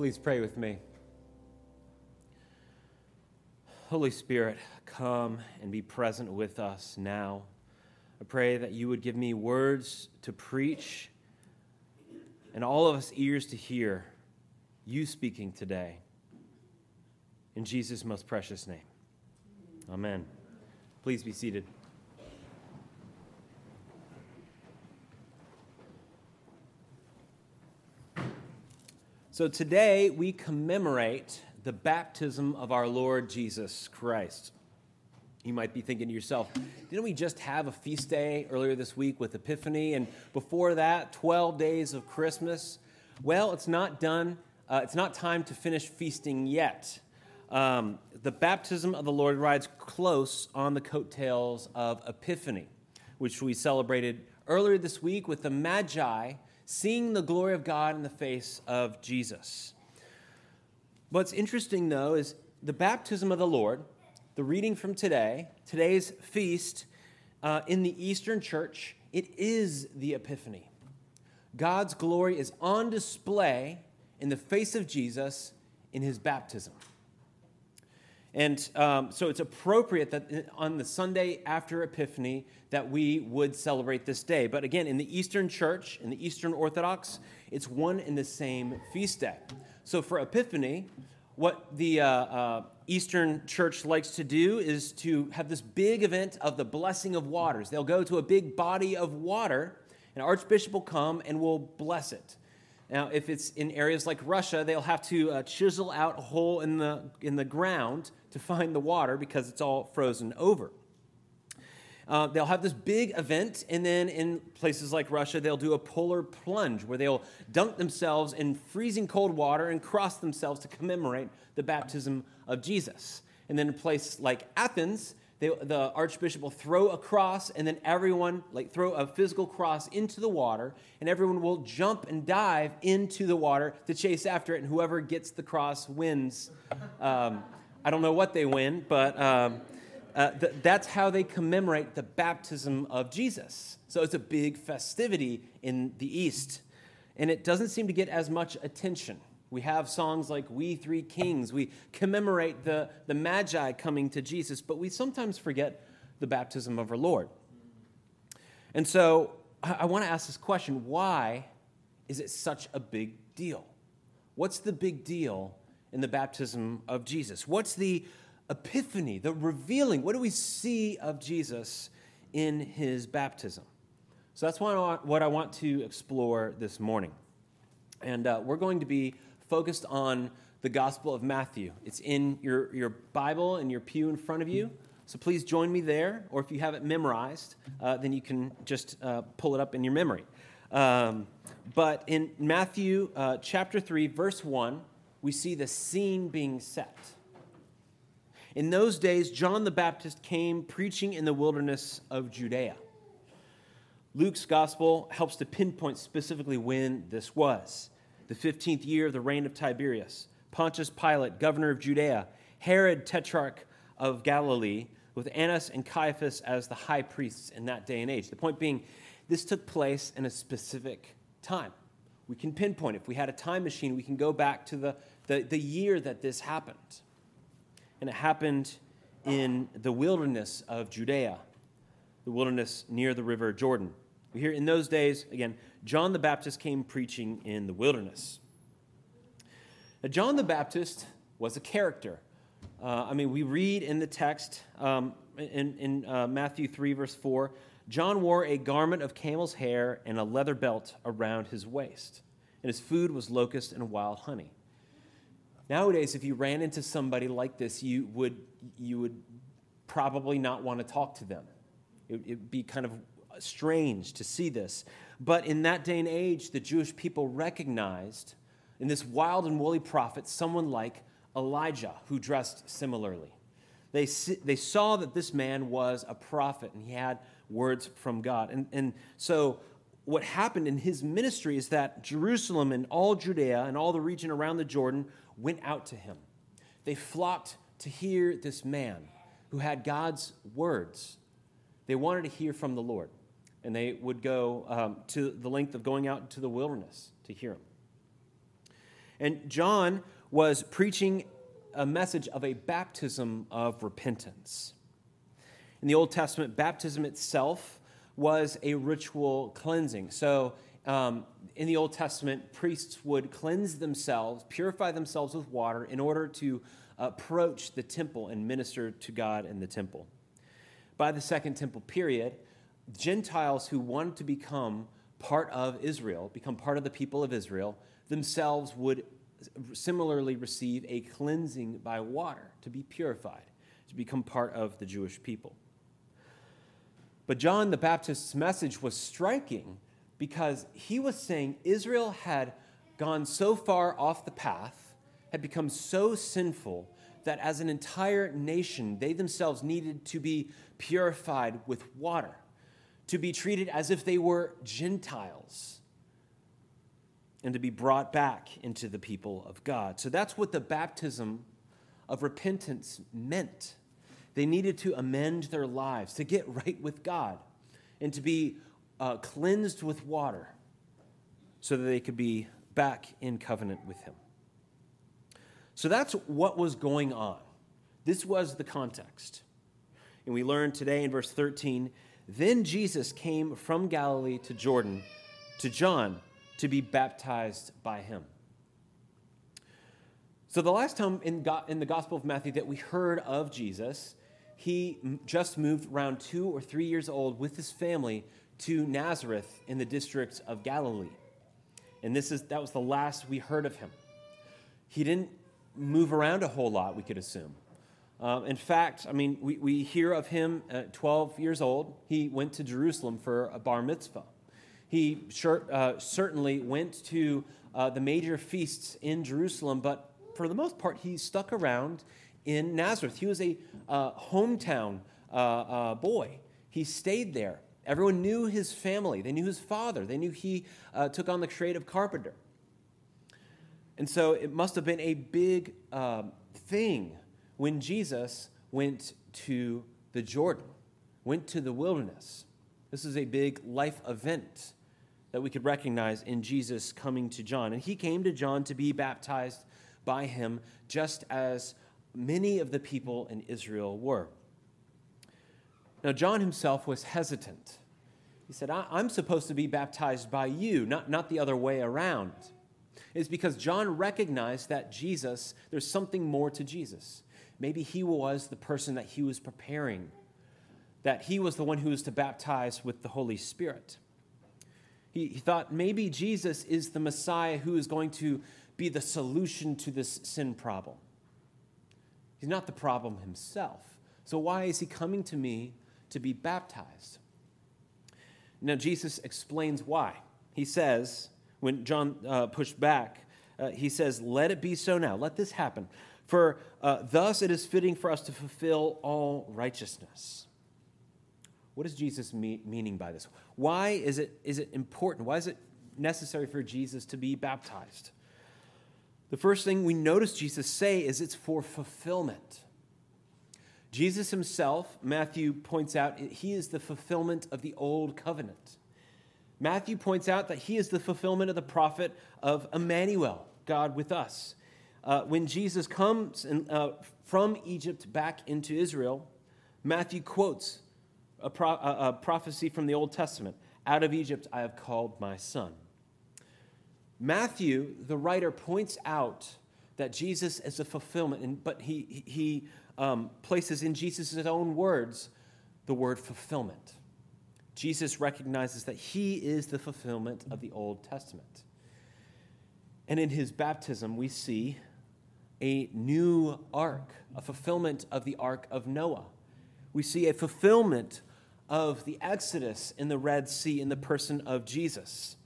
Please pray with me. Holy Spirit, come and be present with us now. I pray that you would give me words to preach and all of us ears to hear you speaking today. In Jesus' most precious name. Amen. Please be seated. So today we commemorate the baptism of our Lord Jesus Christ. You might be thinking to yourself, didn't we just have a feast day earlier this week with Epiphany? And before that, 12 days of Christmas? Well, it's not done. Uh, it's not time to finish feasting yet. Um, the baptism of the Lord rides close on the coattails of Epiphany, which we celebrated earlier this week with the Magi seeing the glory of God in the face of Jesus. What's interesting, though, is the baptism of the Lord, the reading from today, today's feast uh, in the Eastern Church, it is the Epiphany. God's glory is on display in the face of Jesus in his baptism. And um, so it's appropriate that on the Sunday after Epiphany that we would celebrate this day. But again, in the Eastern Church, in the Eastern Orthodox, it's one and the same feast day. So for Epiphany, what the uh, uh, Eastern Church likes to do is to have this big event of the blessing of waters. They'll go to a big body of water, an archbishop will come and will bless it. Now, if it's in areas like Russia, they'll have to uh, chisel out a hole in the, in the ground to find the water because it's all frozen over. Uh, they'll have this big event, and then in places like Russia, they'll do a polar plunge where they'll dunk themselves in freezing cold water and cross themselves to commemorate the baptism of Jesus. And then in a place like Athens, they, the archbishop will throw a cross, and then everyone, like throw a physical cross into the water, and everyone will jump and dive into the water to chase after it, and whoever gets the cross wins. Um, I don't know what they win, but um, uh, th- that's how they commemorate the baptism of Jesus. So it's a big festivity in the East. And it doesn't seem to get as much attention. We have songs like We Three Kings. We commemorate the, the Magi coming to Jesus, but we sometimes forget the baptism of our Lord. And so I, I want to ask this question why is it such a big deal? What's the big deal in the baptism of Jesus? What's the epiphany, the revealing? What do we see of Jesus in his baptism? So that's what I want, to explore this morning. And uh, we're going to be focused on the Gospel of Matthew. It's in your, your Bible and your pew in front of you. So please join me there, or if you have it memorized, uh, then you can just uh, pull it up in your memory. Um, but in Matthew uh, chapter 3, verse 1, we see the scene being set. In those days, John the Baptist came preaching in the wilderness of Judea. Luke's gospel helps to pinpoint specifically when this was the 15th year of the reign of Tiberius, Pontius Pilate, governor of Judea, Herod, tetrarch of Galilee, with Annas and Caiaphas as the high priests in that day and age. The point being, this took place in a specific time. We can pinpoint. If we had a time machine, we can go back to the, the, the year that this happened. And it happened in the wilderness of Judea, the wilderness near the river Jordan. We hear in those days, again, John the Baptist came preaching in the wilderness. Now, John the Baptist was a character. Uh, I mean, we read in the text um, in, in uh, Matthew 3, verse 4 John wore a garment of camel's hair and a leather belt around his waist, and his food was locust and wild honey. Nowadays, if you ran into somebody like this, you would, you would probably not want to talk to them. It would be kind of strange to see this. But in that day and age, the Jewish people recognized in this wild and woolly prophet someone like Elijah, who dressed similarly. They, they saw that this man was a prophet and he had words from God. And, and so, what happened in his ministry is that Jerusalem and all Judea and all the region around the Jordan went out to him. They flocked to hear this man who had God's words. They wanted to hear from the Lord, and they would go um, to the length of going out into the wilderness to hear him. And John was preaching a message of a baptism of repentance. In the Old Testament, baptism itself was a ritual cleansing. So, um, in the Old Testament, priests would cleanse themselves, purify themselves with water in order to approach the temple and minister to God in the temple. By the Second Temple period, Gentiles who wanted to become part of Israel, become part of the people of Israel, themselves would similarly receive a cleansing by water to be purified, to become part of the Jewish people. But John the Baptist's message was striking because he was saying Israel had gone so far off the path, had become so sinful, that as an entire nation, they themselves needed to be purified with water, to be treated as if they were Gentiles and to be brought back into the people of God. So that's what the baptism of repentance meant. They needed to amend their lives, to get right with God, and to be uh, cleansed with water so that they could be back in covenant with Him. So that's what was going on. This was the context. And we learn today in verse 13 then Jesus came from Galilee to Jordan to John to be baptized by him. So, the last time in, in the Gospel of Matthew that we heard of Jesus, he just moved around two or three years old with his family to Nazareth in the district of Galilee. And this is, that was the last we heard of him. He didn't move around a whole lot, we could assume. Um, in fact, I mean, we, we hear of him at 12 years old. He went to Jerusalem for a bar mitzvah. He sure, uh, certainly went to uh, the major feasts in Jerusalem, but for the most part, he stuck around in Nazareth. He was a uh, hometown uh, uh, boy. He stayed there. Everyone knew his family, they knew his father, they knew he uh, took on the trade of carpenter. And so it must have been a big um, thing when Jesus went to the Jordan, went to the wilderness. This is a big life event that we could recognize in Jesus coming to John. And he came to John to be baptized by him, just as many of the people in Israel were. Now, John himself was hesitant. He said, I'm supposed to be baptized by you, not, not the other way around. It's because John recognized that Jesus, there's something more to Jesus. Maybe he was the person that he was preparing, that he was the one who was to baptize with the Holy Spirit. He, he thought maybe Jesus is the Messiah who is going to be the solution to this sin problem. He's not the problem himself. So, why is he coming to me to be baptized? Now, Jesus explains why. He says, when John uh, pushed back, uh, he says, Let it be so now. Let this happen. For uh, thus it is fitting for us to fulfill all righteousness. What is Jesus me- meaning by this? Why is it, is it important? Why is it necessary for Jesus to be baptized? The first thing we notice Jesus say is it's for fulfillment. Jesus himself, Matthew points out, he is the fulfillment of the old covenant. Matthew points out that he is the fulfillment of the prophet of Emmanuel, God with us. Uh, when Jesus comes in, uh, from Egypt back into Israel, Matthew quotes a, pro- a, prophecy from the Old Testament Out of Egypt I have called my son. Matthew, the writer, points out that Jesus is a fulfillment, and, but he, he um, places in Jesus' own words the word fulfillment. Jesus recognizes that he is the fulfillment of the Old Testament. And in his baptism, we see a new ark, a fulfillment of the ark of Noah. We see a fulfillment of the Exodus in the Red Sea in the person of Jesus.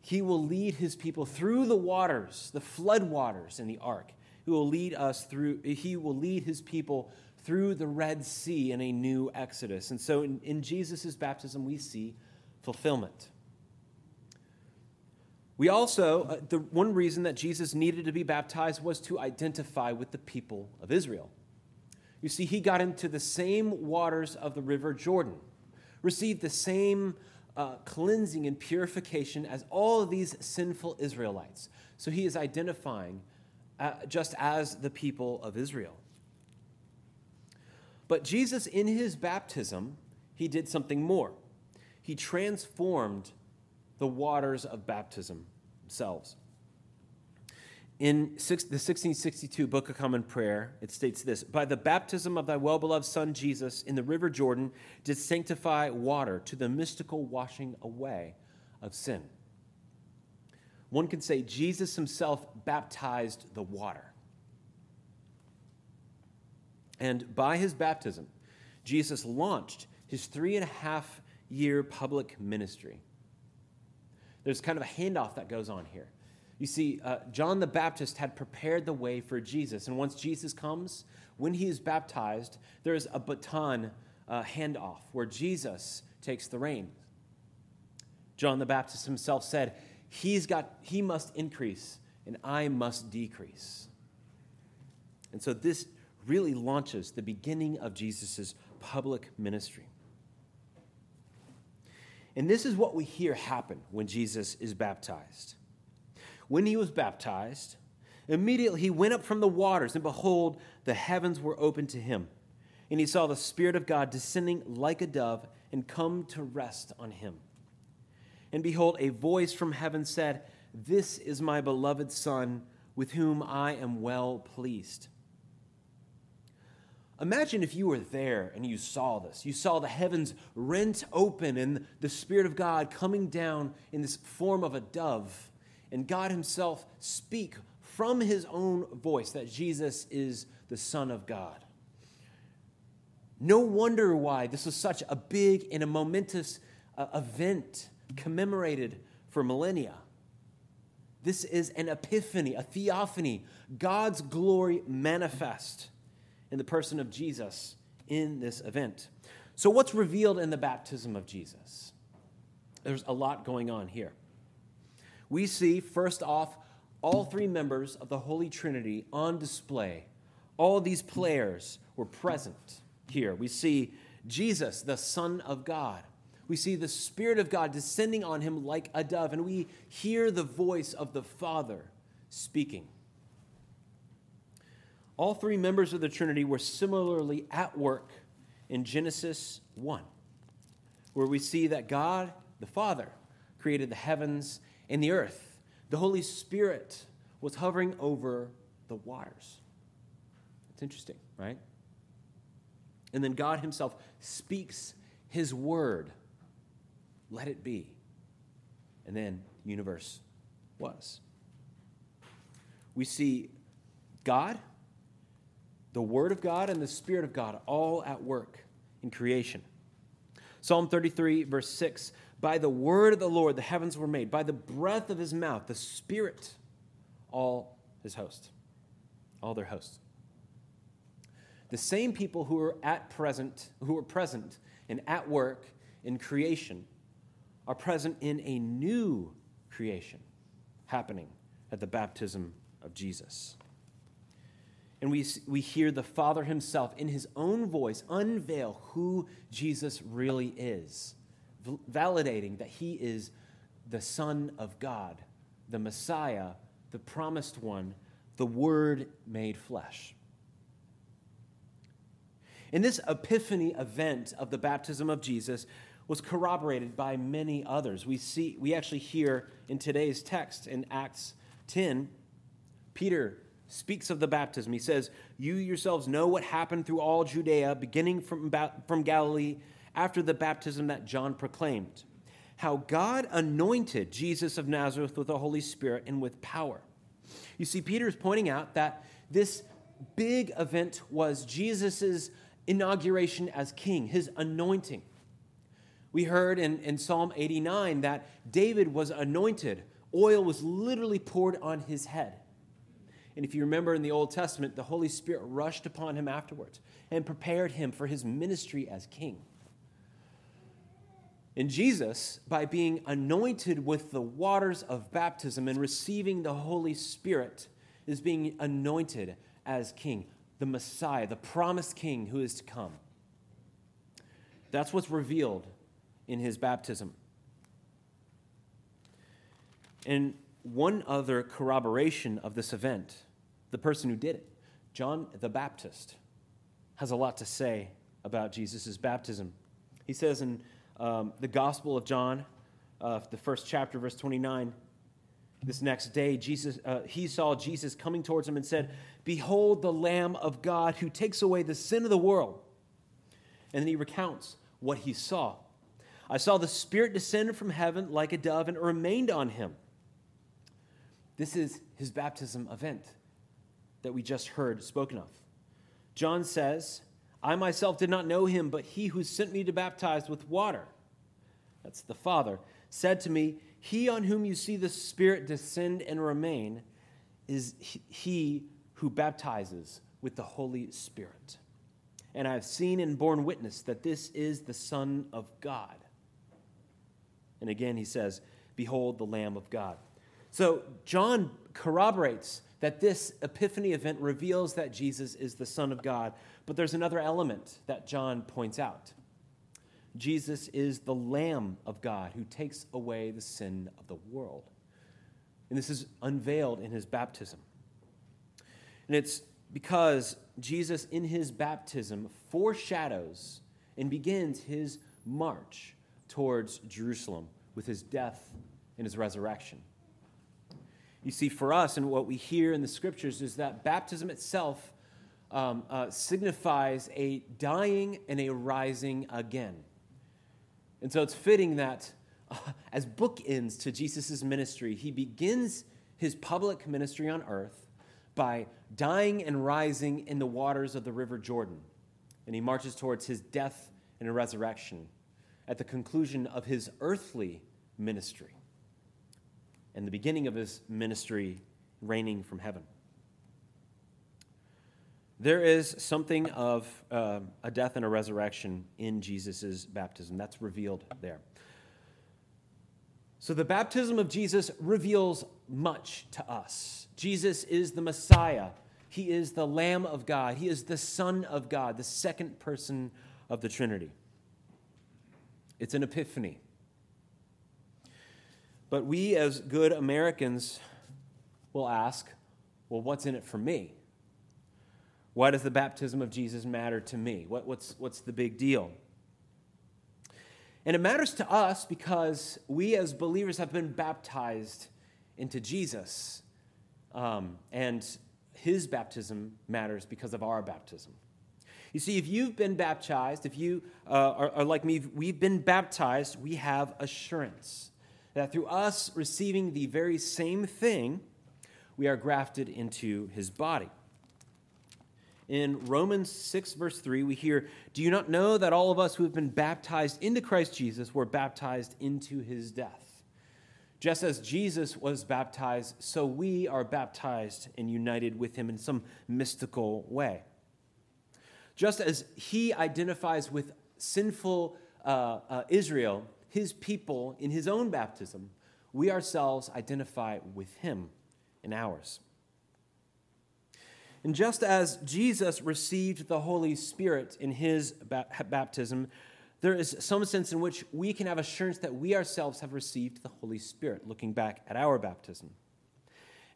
He will lead his people through the waters, the flood waters in the ark. He will lead us through, he will lead his people through the Red Sea in a new Exodus. And so in, in Jesus' baptism, we see fulfillment. We also, uh, the one reason that Jesus needed to be baptized was to identify with the people of Israel. You see, he got into the same waters of the river Jordan, received the same uh, cleansing and purification as all of these sinful Israelites. So he is identifying uh, just as the people of Israel. But Jesus, in his baptism, he did something more. He transformed the waters of baptism themselves. In six, the 1662 Book of Common Prayer, it states this By the baptism of thy well beloved Son Jesus in the river Jordan, did sanctify water to the mystical washing away of sin. One can say Jesus himself baptized the water. And by his baptism, Jesus launched his three and a half year public ministry. There's kind of a handoff that goes on here. You see, uh, John the Baptist had prepared the way for Jesus. And once Jesus comes, when he is baptized, there's a baton uh, handoff where Jesus takes the reins. John the Baptist himself said, He's got, He must increase, and I must decrease. And so this really launches the beginning of Jesus' public ministry. And this is what we hear happen when Jesus is baptized. When he was baptized, immediately he went up from the waters, and behold, the heavens were opened to him. And he saw the Spirit of God descending like a dove and come to rest on him. And behold, a voice from heaven said, This is my beloved Son, with whom I am well pleased. Imagine if you were there and you saw this. You saw the heavens rent open and the Spirit of God coming down in this form of a dove and God Himself speak from His own voice that Jesus is the Son of God. No wonder why this was such a big and a momentous uh, event commemorated for millennia. This is an epiphany, a theophany, God's glory manifest in the person of Jesus in this event. So, what's revealed in the baptism of Jesus? There's a lot going on here we see, first off, all three members of the Holy Trinity on display. All these players were present here. We see Jesus, the Son of God. We see the Spirit of God descending on him like a dove, and we hear the voice of the Father speaking. All three members of the Trinity were similarly at work in Genesis 1, where we see that God, the Father, created the heavens and the earth. The Holy Spirit was hovering over the waters. It's interesting, right? And then God Himself speaks His word. Let it be. And then the universe was. We see God, the Word of God, and the Spirit of God all at work in creation. Psalm 33, verse 6 by the word of the Lord, the heavens were made. By the breath of his mouth, the Spirit, all his host, all their hosts. The same people who are at present, who are present and at work in creation, are present in a new creation happening at the baptism of Jesus. And we, we hear the Father himself in his own voice unveil who Jesus really is validating that he is the Son of God, the Messiah, the promised one, the Word made flesh. And this epiphany event of the baptism of Jesus was corroborated by many others. We see we actually hear in today's text in Acts 10, Peter speaks of the baptism. He says, You yourselves know what happened through all Judea, beginning from, from Galilee after the baptism that John proclaimed. How God anointed Jesus of Nazareth with the Holy Spirit and with power. You see, Peter is pointing out that this big event was Jesus' inauguration as king, his anointing. We heard in, in Psalm 89 that David was anointed, oil was literally poured on his head. And if you remember in the Old Testament, the Holy Spirit rushed upon him afterwards and prepared him for his ministry as king. And Jesus, by being anointed with the waters of baptism and receiving the Holy Spirit, is being anointed as king, the Messiah, the promised king who is to come. That's what's revealed in his baptism. And one other corroboration of this event, the person who did it, John the Baptist, has a lot to say about Jesus' baptism. He says in um, the Gospel of John, uh, the first chapter, verse 29, this next day, Jesus, uh, he saw Jesus coming towards him and said, Behold the Lamb of God who takes away the sin of the world. And then he recounts what he saw. I saw the Spirit descend from heaven like a dove, and it remained on him. This is his baptism event that we just heard spoken of. John says, I myself did not know him, but he who sent me to baptize with water, that's the Father, said to me, He on whom you see the Spirit descend and remain is he who baptizes with the Holy Spirit. And I have seen and borne witness that this is the Son of God. And again, he says, Behold the Lamb of God. So John corroborates that this epiphany event reveals that Jesus is the Son of God. But there's another element that John points out Jesus is the Lamb of God who takes away the sin of the world. And this is unveiled in his baptism. And it's because Jesus, in his baptism, foreshadows and begins his march towards Jerusalem with his death and his resurrection. You see, for us, and what we hear in the scriptures is that baptism itself um, uh, signifies a dying and a rising again. And so it's fitting that uh, as bookends to Jesus' ministry, he begins his public ministry on earth by dying and rising in the waters of the River Jordan. And he marches towards his death and resurrection at the conclusion of his earthly ministry and the beginning of his ministry reigning from heaven. There is something of uh, a death and a resurrection in Jesus' baptism. That's revealed there. So the baptism of Jesus reveals much to us. Jesus is the Messiah, He is the Lamb of God, He is the Son of God, the second person of the Trinity. It's an epiphany. But we, as good Americans, will ask, well, what's in it for me? Why does the baptism of Jesus matter to me? What, what's, what's the big deal? And it matters to us because we, as believers, have been baptized into Jesus. Um, and his baptism matters because of our baptism. You see, if you've been baptized, if you uh, are, are like me, we've been baptized, we have assurance that through us receiving the very same thing, we are grafted into his body. In Romans 6, verse 3, we hear, Do you not know that all of us who have been baptized into Christ Jesus were baptized into his death? Just as Jesus was baptized, so we are baptized and united with him in some mystical way. Just as he identifies with sinful uh, uh, Israel his people in his own baptism, we ourselves identify with him in ours. And just as Jesus received the Holy Spirit in his baptism, there is some sense in which we can have assurance that we ourselves have received the Holy Spirit, looking back at our baptism.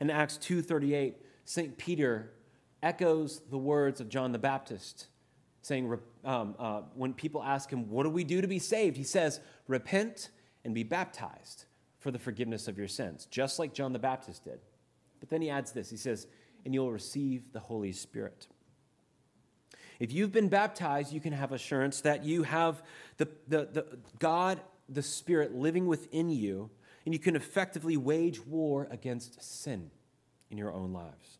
In Acts 2:38, St. Peter echoes the words of John the Baptist saying, um, uh, when people ask him, What do we do to be saved? He says, Repent and be baptized for the forgiveness of your sins, just like John the Baptist did. But then he adds this He says, And you'll receive the Holy Spirit. If you've been baptized, you can have assurance that you have the, the, the God, the Spirit living within you, and you can effectively wage war against sin in your own lives.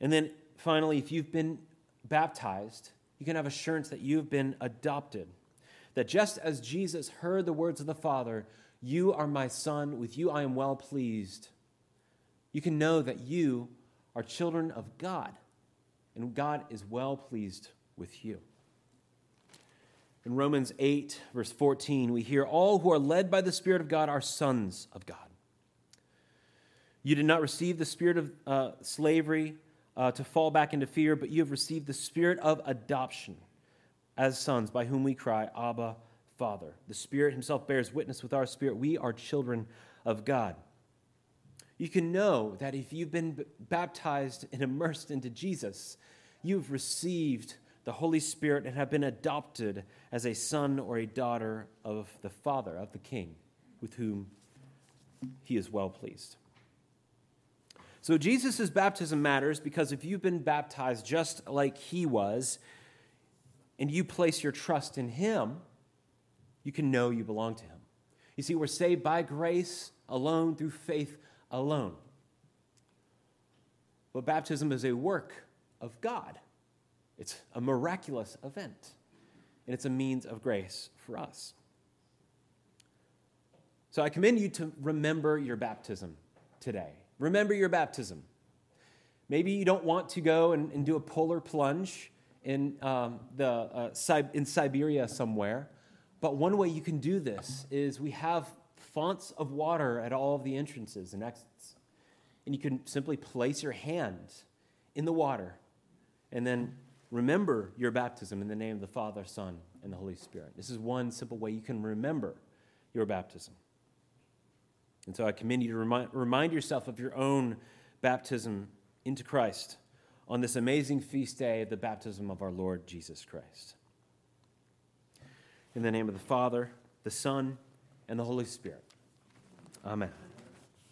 And then finally, if you've been baptized, you can have assurance that you've been adopted. That just as Jesus heard the words of the Father, You are my Son, with you I am well pleased, you can know that you are children of God, and God is well pleased with you. In Romans 8, verse 14, we hear, All who are led by the Spirit of God are sons of God. You did not receive the spirit of uh, slavery uh, to fall back into fear, but you have received the spirit of adoption as sons, by whom we cry, Abba, Father. The Spirit Himself bears witness with our spirit. We are children of God. You can know that if you've been baptized and immersed into Jesus, you've received the Holy Spirit and have been adopted as a son or a daughter of the Father, of the King, with whom he is well pleased. So, Jesus' baptism matters because if you've been baptized just like he was, and you place your trust in him, you can know you belong to him. You see, we're saved by grace alone, through faith alone. But baptism is a work of God, it's a miraculous event, and it's a means of grace for us. So I commend you to remember your baptism today. Remember your baptism. Maybe you don't want to go and, and do a polar plunge in, um, the, uh, in Siberia somewhere, but one way you can do this is we have fonts of water at all of the entrances and exits. And you can simply place your hand in the water and then remember your baptism in the name of the Father, Son, and the Holy Spirit. This is one simple way you can remember your baptism. And so I commend you to remind, remind yourself of your own baptism into Christ on this amazing feast day of the baptism of our Lord Jesus Christ. In the name of the Father, the Son, and the Holy Spirit. Amen.